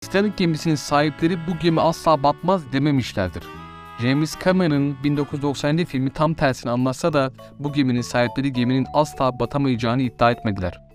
Titanic gemisinin sahipleri bu gemi asla batmaz dememişlerdir. James Cameron'ın 1997 filmi tam tersini anlatsa da bu geminin sahipleri geminin asla batamayacağını iddia etmediler.